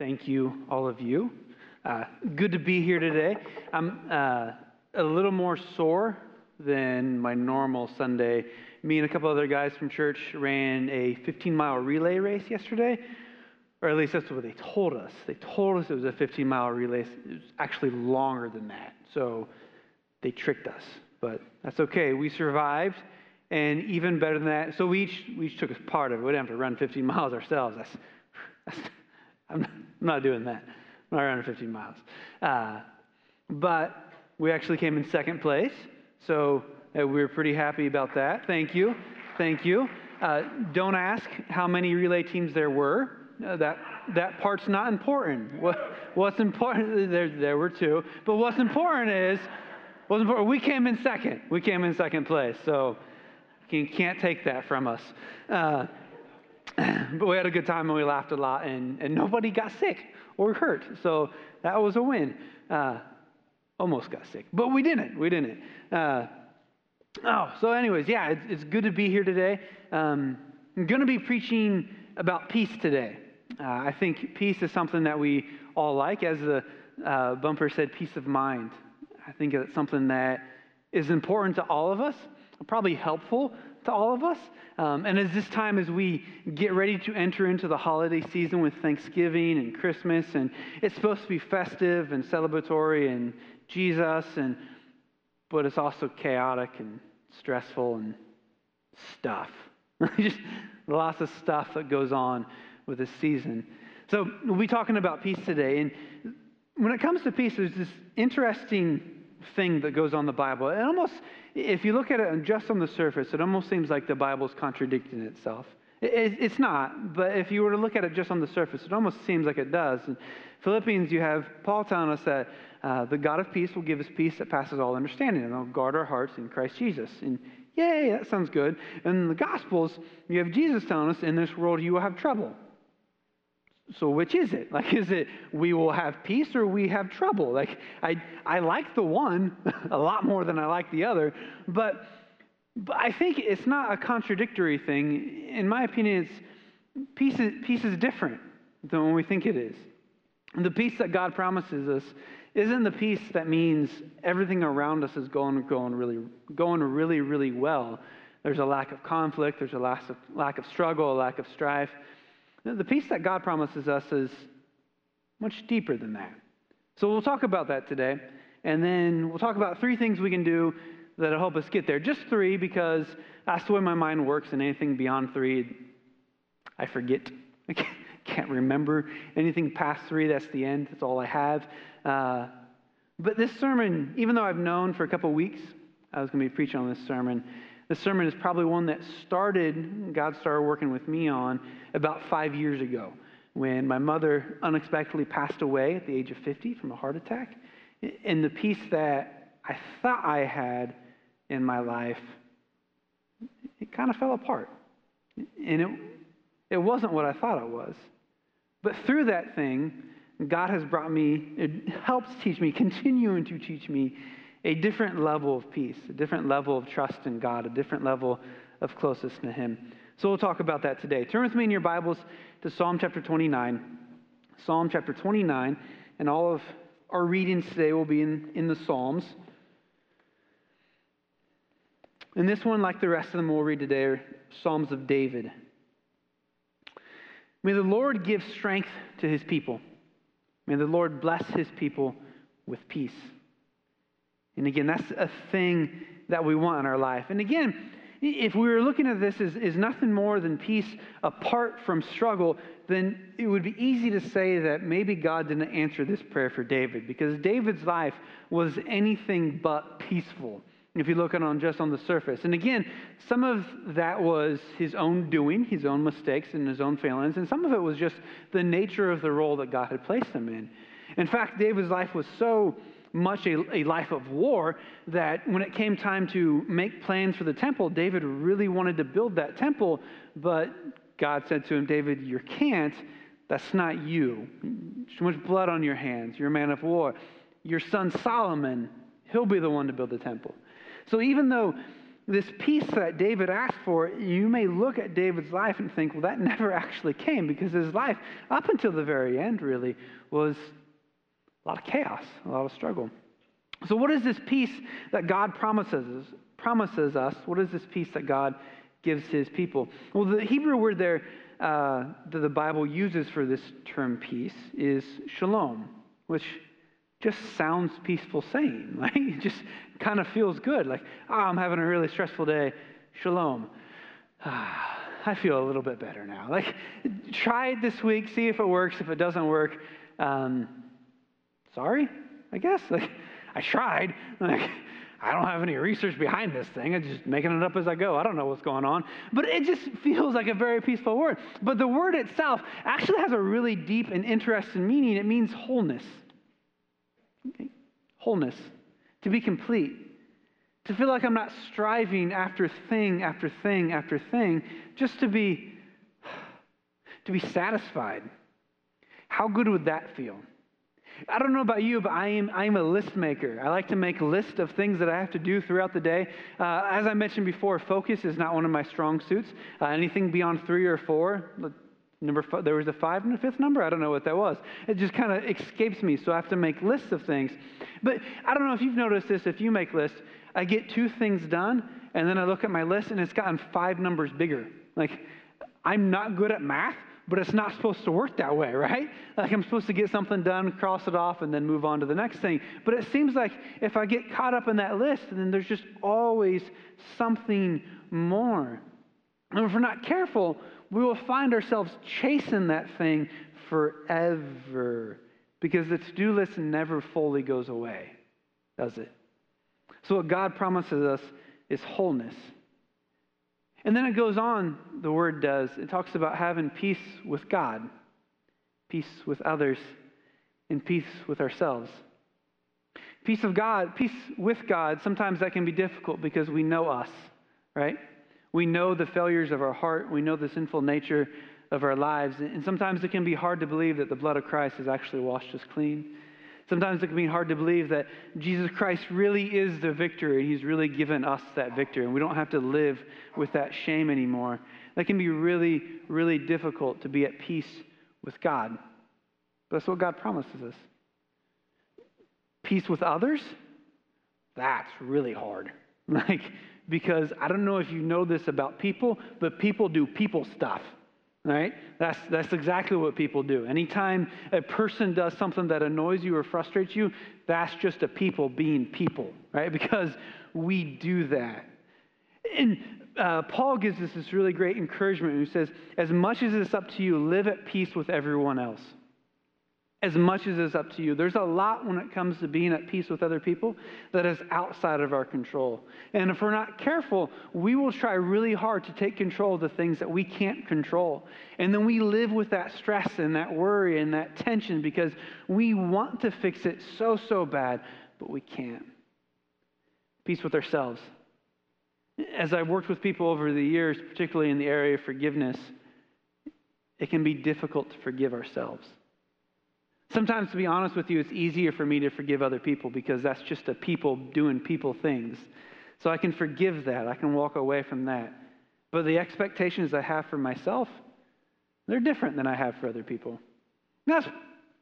Thank you, all of you. Uh, good to be here today. I'm uh, a little more sore than my normal Sunday. Me and a couple other guys from church ran a 15 mile relay race yesterday, or at least that's what they told us. They told us it was a 15 mile relay. It was actually longer than that. So they tricked us, but that's okay. We survived. And even better than that, so we each, we each took a part of it. We didn't have to run 15 miles ourselves. That's, that's I'm not doing that. I'm not running 15 miles. Uh, but we actually came in second place. So uh, we were pretty happy about that. Thank you. Thank you. Uh, don't ask how many relay teams there were. Uh, that, that part's not important. What, what's important, there, there were two. But what's important is, what's important, we came in second. We came in second place. So you can't take that from us. Uh, but we had a good time and we laughed a lot, and, and nobody got sick or hurt. So that was a win. Uh, almost got sick, but we didn't. We didn't. Uh, oh, so, anyways, yeah, it's, it's, good to be here today. Um, I'm going to be preaching about peace today. Uh, I think peace is something that we all like. As the uh, bumper said, peace of mind. I think it's something that is important to all of us, probably helpful to all of us. Um, and as this time, as we get ready to enter into the holiday season with Thanksgiving and Christmas, and it's supposed to be festive and celebratory and Jesus, and but it's also chaotic and stressful and stuff. Just lots of stuff that goes on with this season. So we'll be talking about peace today. And when it comes to peace, there's this interesting thing that goes on the Bible. It almost if you look at it just on the surface, it almost seems like the Bible's contradicting itself. it's not, but if you were to look at it just on the surface, it almost seems like it does. In Philippians, you have Paul telling us that uh, the God of peace will give us peace that passes all understanding, and will guard our hearts in Christ Jesus. And yay, that sounds good. And in the Gospels, you have Jesus telling us, in this world you will have trouble. So which is it? Like, is it we will have peace or we have trouble? Like, I, I like the one a lot more than I like the other, but, but I think it's not a contradictory thing. In my opinion, it's, peace, is, peace is different than we think it is. The peace that God promises us isn't the peace that means everything around us is going, going, really, going really, really well. There's a lack of conflict, there's a lack of, lack of struggle, a lack of strife. The peace that God promises us is much deeper than that. So we'll talk about that today. And then we'll talk about three things we can do that'll help us get there. Just three, because that's the way my mind works, and anything beyond three, I forget. I can't remember anything past three. That's the end. That's all I have. Uh, but this sermon, even though I've known for a couple weeks I was going to be preaching on this sermon, this sermon is probably one that started, God started working with me on about five years ago when my mother unexpectedly passed away at the age of 50 from a heart attack. And the peace that I thought I had in my life, it kind of fell apart. And it, it wasn't what I thought it was. But through that thing, God has brought me, it helps teach me, continuing to teach me a different level of peace, a different level of trust in God, a different level of closeness to Him. So we'll talk about that today. Turn with me in your Bibles to Psalm chapter 29. Psalm chapter 29, and all of our readings today will be in, in the Psalms. And this one, like the rest of them we'll read today, are Psalms of David. May the Lord give strength to his people. May the Lord bless his people with peace. And again, that's a thing that we want in our life. And again, if we were looking at this as, as nothing more than peace apart from struggle, then it would be easy to say that maybe God didn't answer this prayer for David because David's life was anything but peaceful if you look at on just on the surface. And again, some of that was his own doing, his own mistakes and his own failings, and some of it was just the nature of the role that God had placed him in. In fact, David's life was so much a, a, life of war that when it came time to make plans for the temple, David really wanted to build that temple, but God said to him, David, you can't. That's not you. Too much blood on your hands. You're a man of war. Your son Solomon, he'll be the one to build the temple. So even though this peace that David asked for, you may look at David's life and think, well, that never actually came because his life, up until the very end, really, was a lot of chaos, a lot of struggle. So, what is this peace that God promises, promises us? What is this peace that God gives his people? Well, the Hebrew word there uh, that the Bible uses for this term peace is shalom, which just sounds peaceful saying. Like it just kind of feels good. Like, oh, I'm having a really stressful day. Shalom. Ah, I feel a little bit better now. Like, try it this week, see if it works. If it doesn't work, um, sorry, I guess. Like, I tried. Like, I don't have any research behind this thing. I'm just making it up as I go. I don't know what's going on. But it just feels like a very peaceful word. But the word itself actually has a really deep and interesting meaning. It means wholeness. Okay? Wholeness. To be complete. To feel like I'm not striving after thing after thing after thing, just to be to be satisfied. How good would that feel? I don't know about you, but I am, I am a list maker. I like to make lists of things that I have to do throughout the day. Uh, as I mentioned before, focus is not one of my strong suits. Uh, anything beyond three or four, number there was a five and a fifth number. I don't know what that was. It just kind of escapes me, so I have to make lists of things. But I don't know if you've noticed this. If you make lists, I get two things done, and then I look at my list, and it's gotten five numbers bigger. Like I'm not good at math, but it's not supposed to work that way, right? Like I'm supposed to get something done, cross it off, and then move on to the next thing. But it seems like if I get caught up in that list, then there's just always something more. And if we're not careful, we will find ourselves chasing that thing forever because the to do list never fully goes away, does it? So, what God promises us is wholeness. And then it goes on, the word does. It talks about having peace with God, peace with others, and peace with ourselves. Peace of God, peace with God, sometimes that can be difficult because we know us, right? We know the failures of our heart, we know the sinful nature of our lives, and sometimes it can be hard to believe that the blood of Christ has actually washed us clean. Sometimes it can be hard to believe that Jesus Christ really is the victor and he's really given us that victory and we don't have to live with that shame anymore. That can be really, really difficult to be at peace with God. But that's what God promises us. Peace with others? That's really hard. Like, because I don't know if you know this about people, but people do people stuff. Right? That's, that's exactly what people do. Anytime a person does something that annoys you or frustrates you, that's just a people being people, right? Because we do that. And uh, Paul gives us this really great encouragement. He says, As much as it's up to you, live at peace with everyone else as much as is up to you. There's a lot when it comes to being at peace with other people that is outside of our control. And if we're not careful, we will try really hard to take control of the things that we can't control. And then we live with that stress and that worry and that tension because we want to fix it so, so bad, but we can't. Peace with ourselves. As I've worked with people over the years, particularly in the area of forgiveness, it can be difficult to forgive ourselves. Sometimes, to be honest with you, it's easier for me to forgive other people because that's just a people doing people things. So I can forgive that. I can walk away from that. But the expectations I have for myself, they're different than I have for other people. that's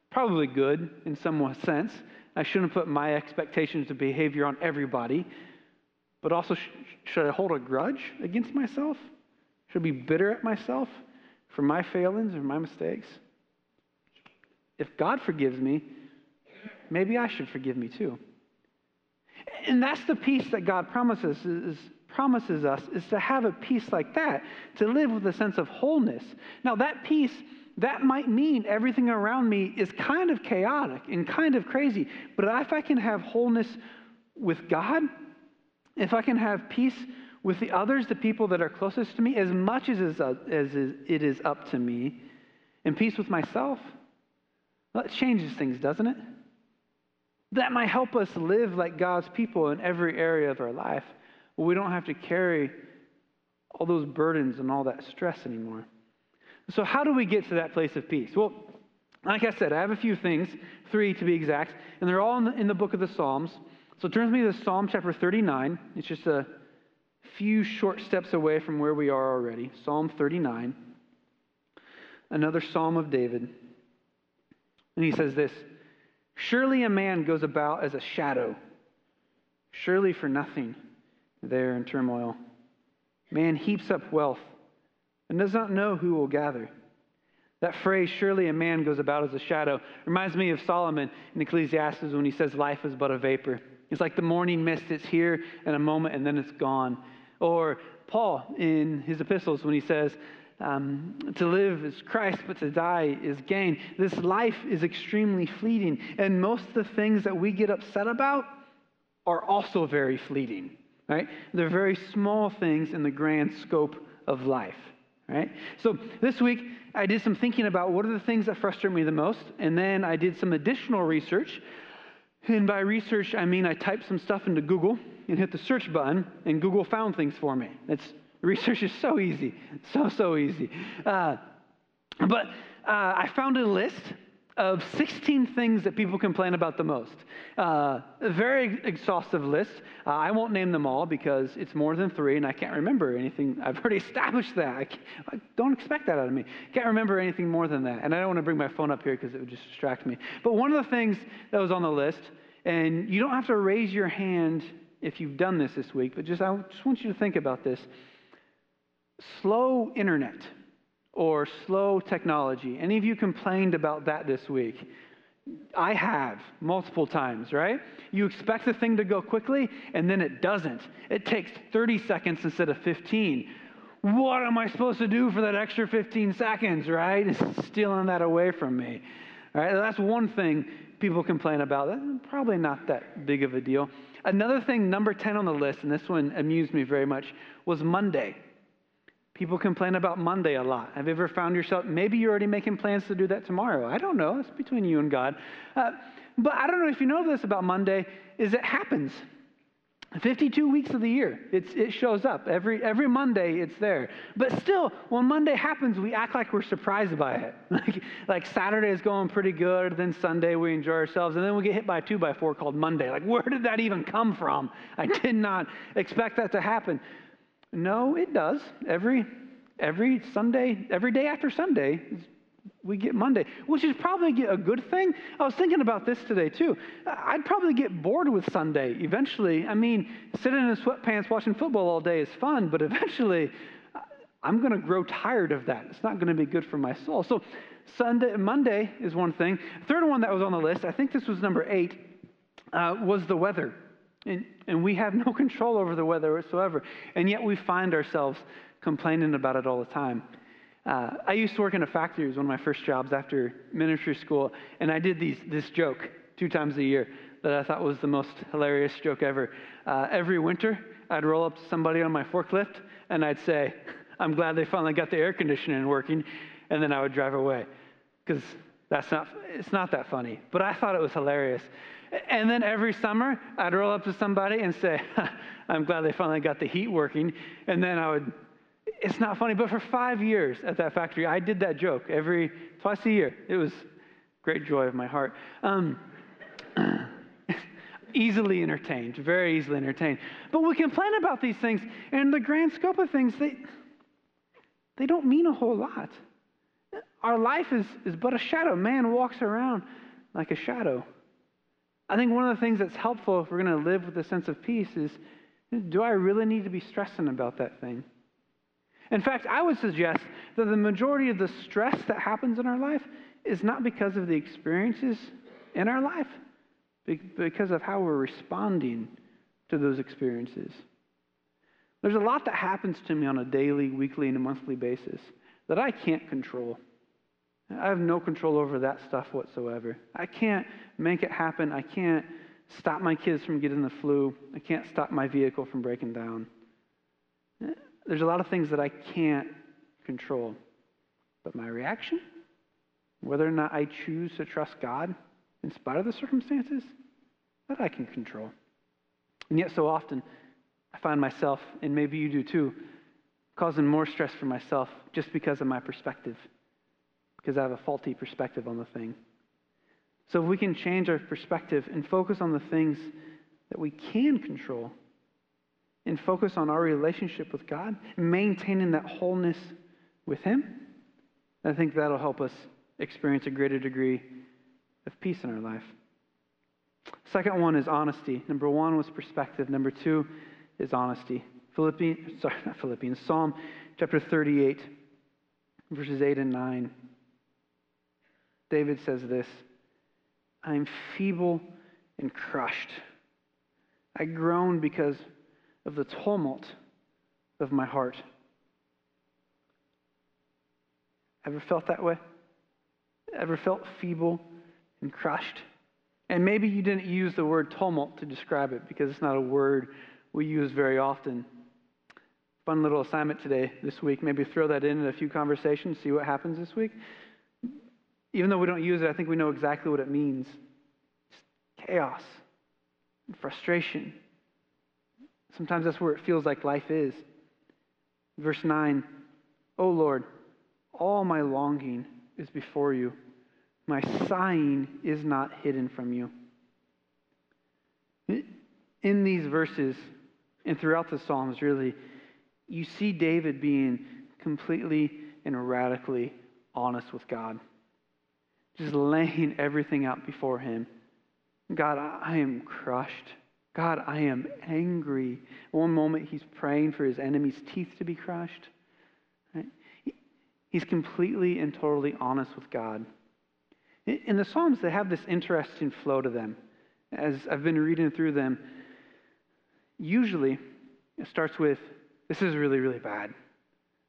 probably good in some sense. I shouldn't put my expectations of behavior on everybody. But also, sh- should I hold a grudge against myself? Should I be bitter at myself for my failings or my mistakes? If God forgives me, maybe I should forgive me too. And that's the peace that God promises is, promises us is to have a peace like that, to live with a sense of wholeness. Now that peace that might mean everything around me is kind of chaotic and kind of crazy. But if I can have wholeness with God, if I can have peace with the others, the people that are closest to me, as much as uh, it is up to me, and peace with myself, well, it changes things, doesn't it? That might help us live like God's people in every area of our life. We don't have to carry all those burdens and all that stress anymore. So, how do we get to that place of peace? Well, like I said, I have a few things, three to be exact, and they're all in the, in the book of the Psalms. So, turn with me to Psalm chapter 39. It's just a few short steps away from where we are already. Psalm 39, another psalm of David. And he says this Surely a man goes about as a shadow, surely for nothing there in turmoil. Man heaps up wealth and does not know who will gather. That phrase, surely a man goes about as a shadow, reminds me of Solomon in Ecclesiastes when he says life is but a vapor. It's like the morning mist, it's here in a moment and then it's gone. Or Paul in his epistles when he says, um, to live is Christ, but to die is gain. This life is extremely fleeting. And most of the things that we get upset about are also very fleeting, right? They're very small things in the grand scope of life, right? So this week, I did some thinking about what are the things that frustrate me the most. And then I did some additional research. And by research, I mean I typed some stuff into Google and hit the search button, and Google found things for me. It's Research is so easy, so, so easy. Uh, but uh, I found a list of 16 things that people complain about the most. Uh, a very exhaustive list. Uh, I won't name them all because it's more than three and I can't remember anything. I've already established that. I, I don't expect that out of me. Can't remember anything more than that. And I don't want to bring my phone up here because it would just distract me. But one of the things that was on the list, and you don't have to raise your hand if you've done this this week, but just I just want you to think about this slow internet or slow technology. Any of you complained about that this week? I have multiple times, right? You expect the thing to go quickly and then it doesn't. It takes 30 seconds instead of 15. What am I supposed to do for that extra 15 seconds, right? It's stealing that away from me. All right, that's one thing people complain about. Probably not that big of a deal. Another thing, number 10 on the list, and this one amused me very much, was Monday. People complain about Monday a lot. Have you ever found yourself, maybe you're already making plans to do that tomorrow? I don't know. It's between you and God. Uh, but I don't know if you know this about Monday, is it happens. 52 weeks of the year, it's, it shows up. Every, every Monday, it's there. But still, when Monday happens, we act like we're surprised by it. Like, like Saturday is going pretty good, then Sunday we enjoy ourselves, and then we get hit by a two by four called Monday. Like, where did that even come from? I did not expect that to happen. No, it does. Every every Sunday, every day after Sunday, we get Monday, which is probably a good thing. I was thinking about this today too. I'd probably get bored with Sunday eventually. I mean, sitting in sweatpants watching football all day is fun, but eventually I'm going to grow tired of that. It's not going to be good for my soul. So Sunday, Monday is one thing. Third one that was on the list, I think this was number eight, uh, was the weather. And, and we have no control over the weather whatsoever. And yet we find ourselves complaining about it all the time. Uh, I used to work in a factory. It was one of my first jobs after ministry school. And I did these, this joke two times a year that I thought was the most hilarious joke ever. Uh, every winter, I'd roll up to somebody on my forklift and I'd say, I'm glad they finally got the air conditioning working. And then I would drive away because that's not, it's not that funny. But I thought it was hilarious. And then every summer, I'd roll up to somebody and say, I'm glad they finally got the heat working. And then I would, it's not funny, but for five years at that factory, I did that joke every, twice a year. It was great joy of my heart. Um, easily entertained, very easily entertained. But we complain about these things, and the grand scope of things, they, they don't mean a whole lot. Our life is, is but a shadow. Man walks around like a shadow. I think one of the things that's helpful if we're going to live with a sense of peace is do I really need to be stressing about that thing? In fact, I would suggest that the majority of the stress that happens in our life is not because of the experiences in our life, because of how we're responding to those experiences. There's a lot that happens to me on a daily, weekly, and a monthly basis that I can't control. I have no control over that stuff whatsoever. I can't make it happen. I can't stop my kids from getting the flu. I can't stop my vehicle from breaking down. There's a lot of things that I can't control. But my reaction, whether or not I choose to trust God in spite of the circumstances, that I can control. And yet, so often, I find myself, and maybe you do too, causing more stress for myself just because of my perspective because I have a faulty perspective on the thing. So if we can change our perspective and focus on the things that we can control, and focus on our relationship with God, maintaining that wholeness with Him, I think that'll help us experience a greater degree of peace in our life. Second one is honesty. Number one was perspective. Number two is honesty. Philippians, sorry, not Philippians, Psalm chapter 38, verses 8 and 9. David says this I am feeble and crushed. I groan because of the tumult of my heart. Ever felt that way? Ever felt feeble and crushed? And maybe you didn't use the word tumult to describe it because it's not a word we use very often. Fun little assignment today, this week. Maybe throw that in in a few conversations, see what happens this week. Even though we don't use it, I think we know exactly what it means it's chaos and frustration. Sometimes that's where it feels like life is. Verse 9 O Lord, all my longing is before you. My sighing is not hidden from you. In these verses and throughout the Psalms, really, you see David being completely and radically honest with God, just laying everything out before Him. God, I am crushed. God, I am angry. One moment he's praying for his enemy's teeth to be crushed. Right? He's completely and totally honest with God. In the Psalms, they have this interesting flow to them. As I've been reading through them, usually it starts with, This is really, really bad.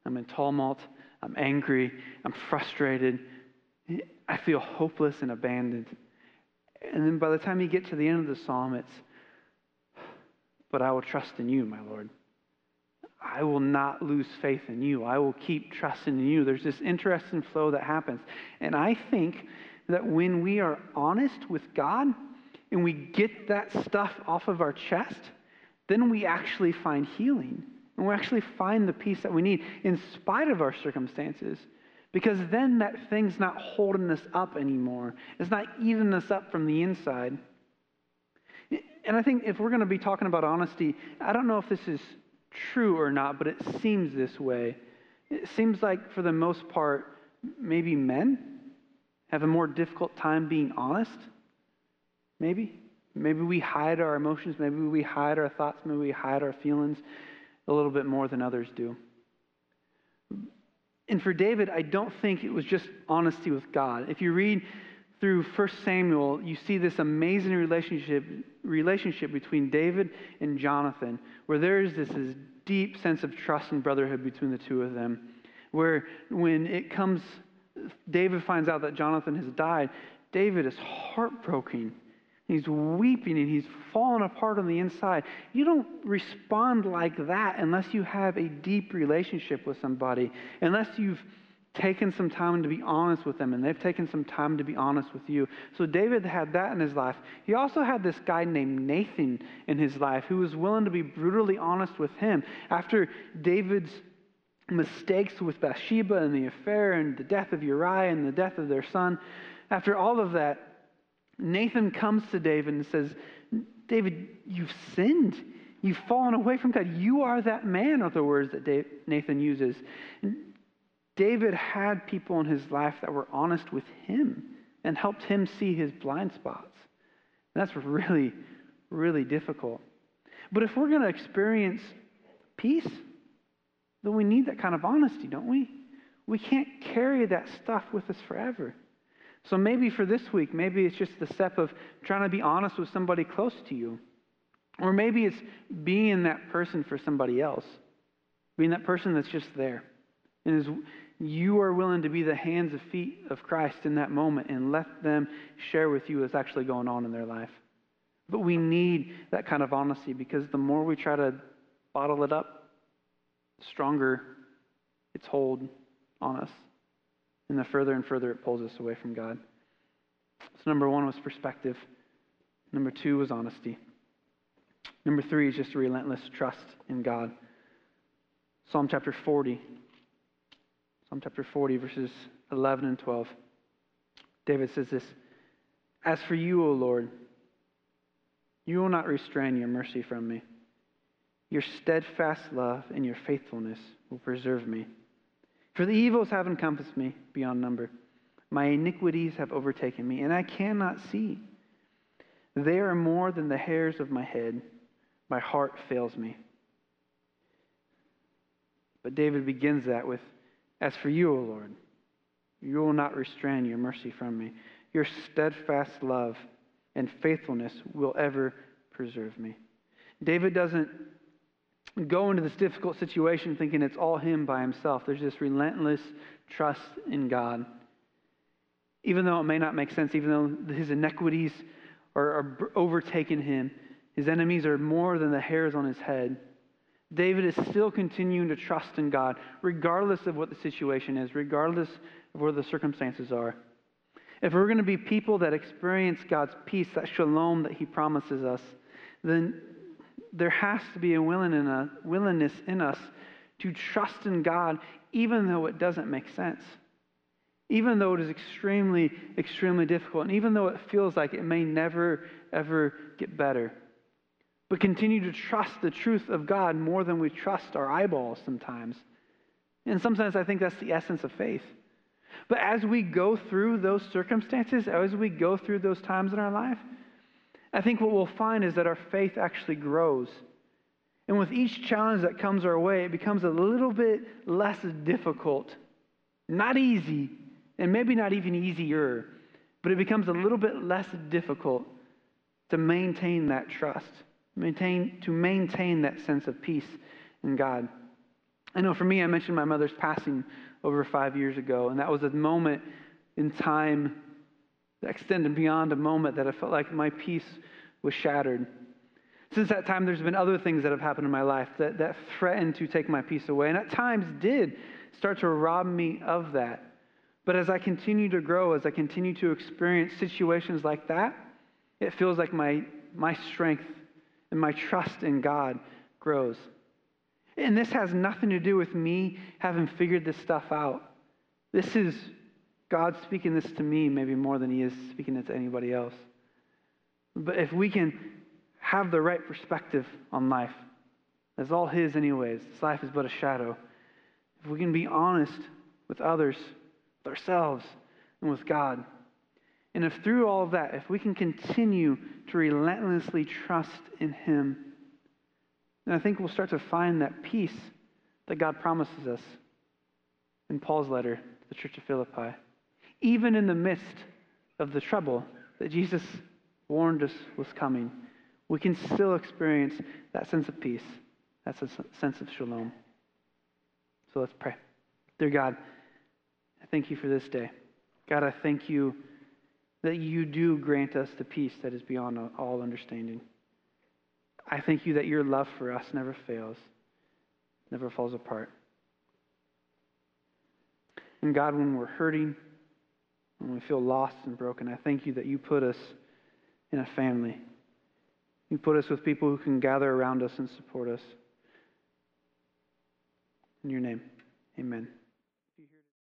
I'm in tumult. I'm angry. I'm frustrated. I feel hopeless and abandoned. And then by the time you get to the end of the psalm, it's, But I will trust in you, my Lord. I will not lose faith in you. I will keep trusting in you. There's this interesting flow that happens. And I think that when we are honest with God and we get that stuff off of our chest, then we actually find healing. And we actually find the peace that we need in spite of our circumstances. Because then that thing's not holding us up anymore. It's not eating us up from the inside. And I think if we're going to be talking about honesty, I don't know if this is true or not, but it seems this way. It seems like, for the most part, maybe men have a more difficult time being honest? Maybe. Maybe we hide our emotions. Maybe we hide our thoughts. Maybe we hide our feelings a little bit more than others do. And for David, I don't think it was just honesty with God. If you read through 1 Samuel, you see this amazing relationship, relationship between David and Jonathan, where there is this, this deep sense of trust and brotherhood between the two of them. Where when it comes David finds out that Jonathan has died, David is heartbroken. He's weeping and he's falling apart on the inside. You don't respond like that unless you have a deep relationship with somebody, unless you've taken some time to be honest with them and they've taken some time to be honest with you. So David had that in his life. He also had this guy named Nathan in his life who was willing to be brutally honest with him. After David's mistakes with Bathsheba and the affair and the death of Uriah and the death of their son, after all of that, Nathan comes to David and says, David, you've sinned. You've fallen away from God. You are that man, are the words that Nathan uses. David had people in his life that were honest with him and helped him see his blind spots. And that's really, really difficult. But if we're going to experience peace, then we need that kind of honesty, don't we? We can't carry that stuff with us forever. So maybe for this week, maybe it's just the step of trying to be honest with somebody close to you. Or maybe it's being that person for somebody else, being that person that's just there. And is you are willing to be the hands and feet of Christ in that moment and let them share with you what's actually going on in their life. But we need that kind of honesty because the more we try to bottle it up, stronger its hold on us. And the further and further it pulls us away from God. So, number one was perspective. Number two was honesty. Number three is just a relentless trust in God. Psalm chapter 40. Psalm chapter 40, verses 11 and 12. David says this As for you, O Lord, you will not restrain your mercy from me. Your steadfast love and your faithfulness will preserve me. For the evils have encompassed me beyond number. My iniquities have overtaken me, and I cannot see. They are more than the hairs of my head. My heart fails me. But David begins that with, As for you, O Lord, you will not restrain your mercy from me. Your steadfast love and faithfulness will ever preserve me. David doesn't go into this difficult situation thinking it's all him by himself. There's this relentless trust in God. Even though it may not make sense, even though his iniquities are, are overtaking him, his enemies are more than the hairs on his head. David is still continuing to trust in God, regardless of what the situation is, regardless of where the circumstances are. If we're going to be people that experience God's peace, that shalom that He promises us, then there has to be a willingness in us to trust in God, even though it doesn't make sense. Even though it is extremely, extremely difficult, and even though it feels like it may never, ever get better. But continue to trust the truth of God more than we trust our eyeballs sometimes. And sometimes I think that's the essence of faith. But as we go through those circumstances, as we go through those times in our life, I think what we'll find is that our faith actually grows. And with each challenge that comes our way, it becomes a little bit less difficult. Not easy, and maybe not even easier, but it becomes a little bit less difficult to maintain that trust, maintain, to maintain that sense of peace in God. I know for me, I mentioned my mother's passing over five years ago, and that was a moment in time extended beyond a moment that I felt like my peace was shattered. Since that time, there's been other things that have happened in my life that, that threatened to take my peace away, and at times did start to rob me of that. But as I continue to grow, as I continue to experience situations like that, it feels like my, my strength and my trust in God grows. And this has nothing to do with me having figured this stuff out. This is God speaking this to me maybe more than He is speaking it to anybody else. But if we can have the right perspective on life, it's all His, anyways. This life is but a shadow. If we can be honest with others, with ourselves, and with God, and if through all of that, if we can continue to relentlessly trust in Him, then I think we'll start to find that peace that God promises us in Paul's letter to the Church of Philippi. Even in the midst of the trouble that Jesus warned us was coming, we can still experience that sense of peace, that sense of shalom. So let's pray. Dear God, I thank you for this day. God, I thank you that you do grant us the peace that is beyond all understanding. I thank you that your love for us never fails, never falls apart. And God, when we're hurting, when we feel lost and broken, I thank you that you put us in a family. You put us with people who can gather around us and support us. In your name, amen.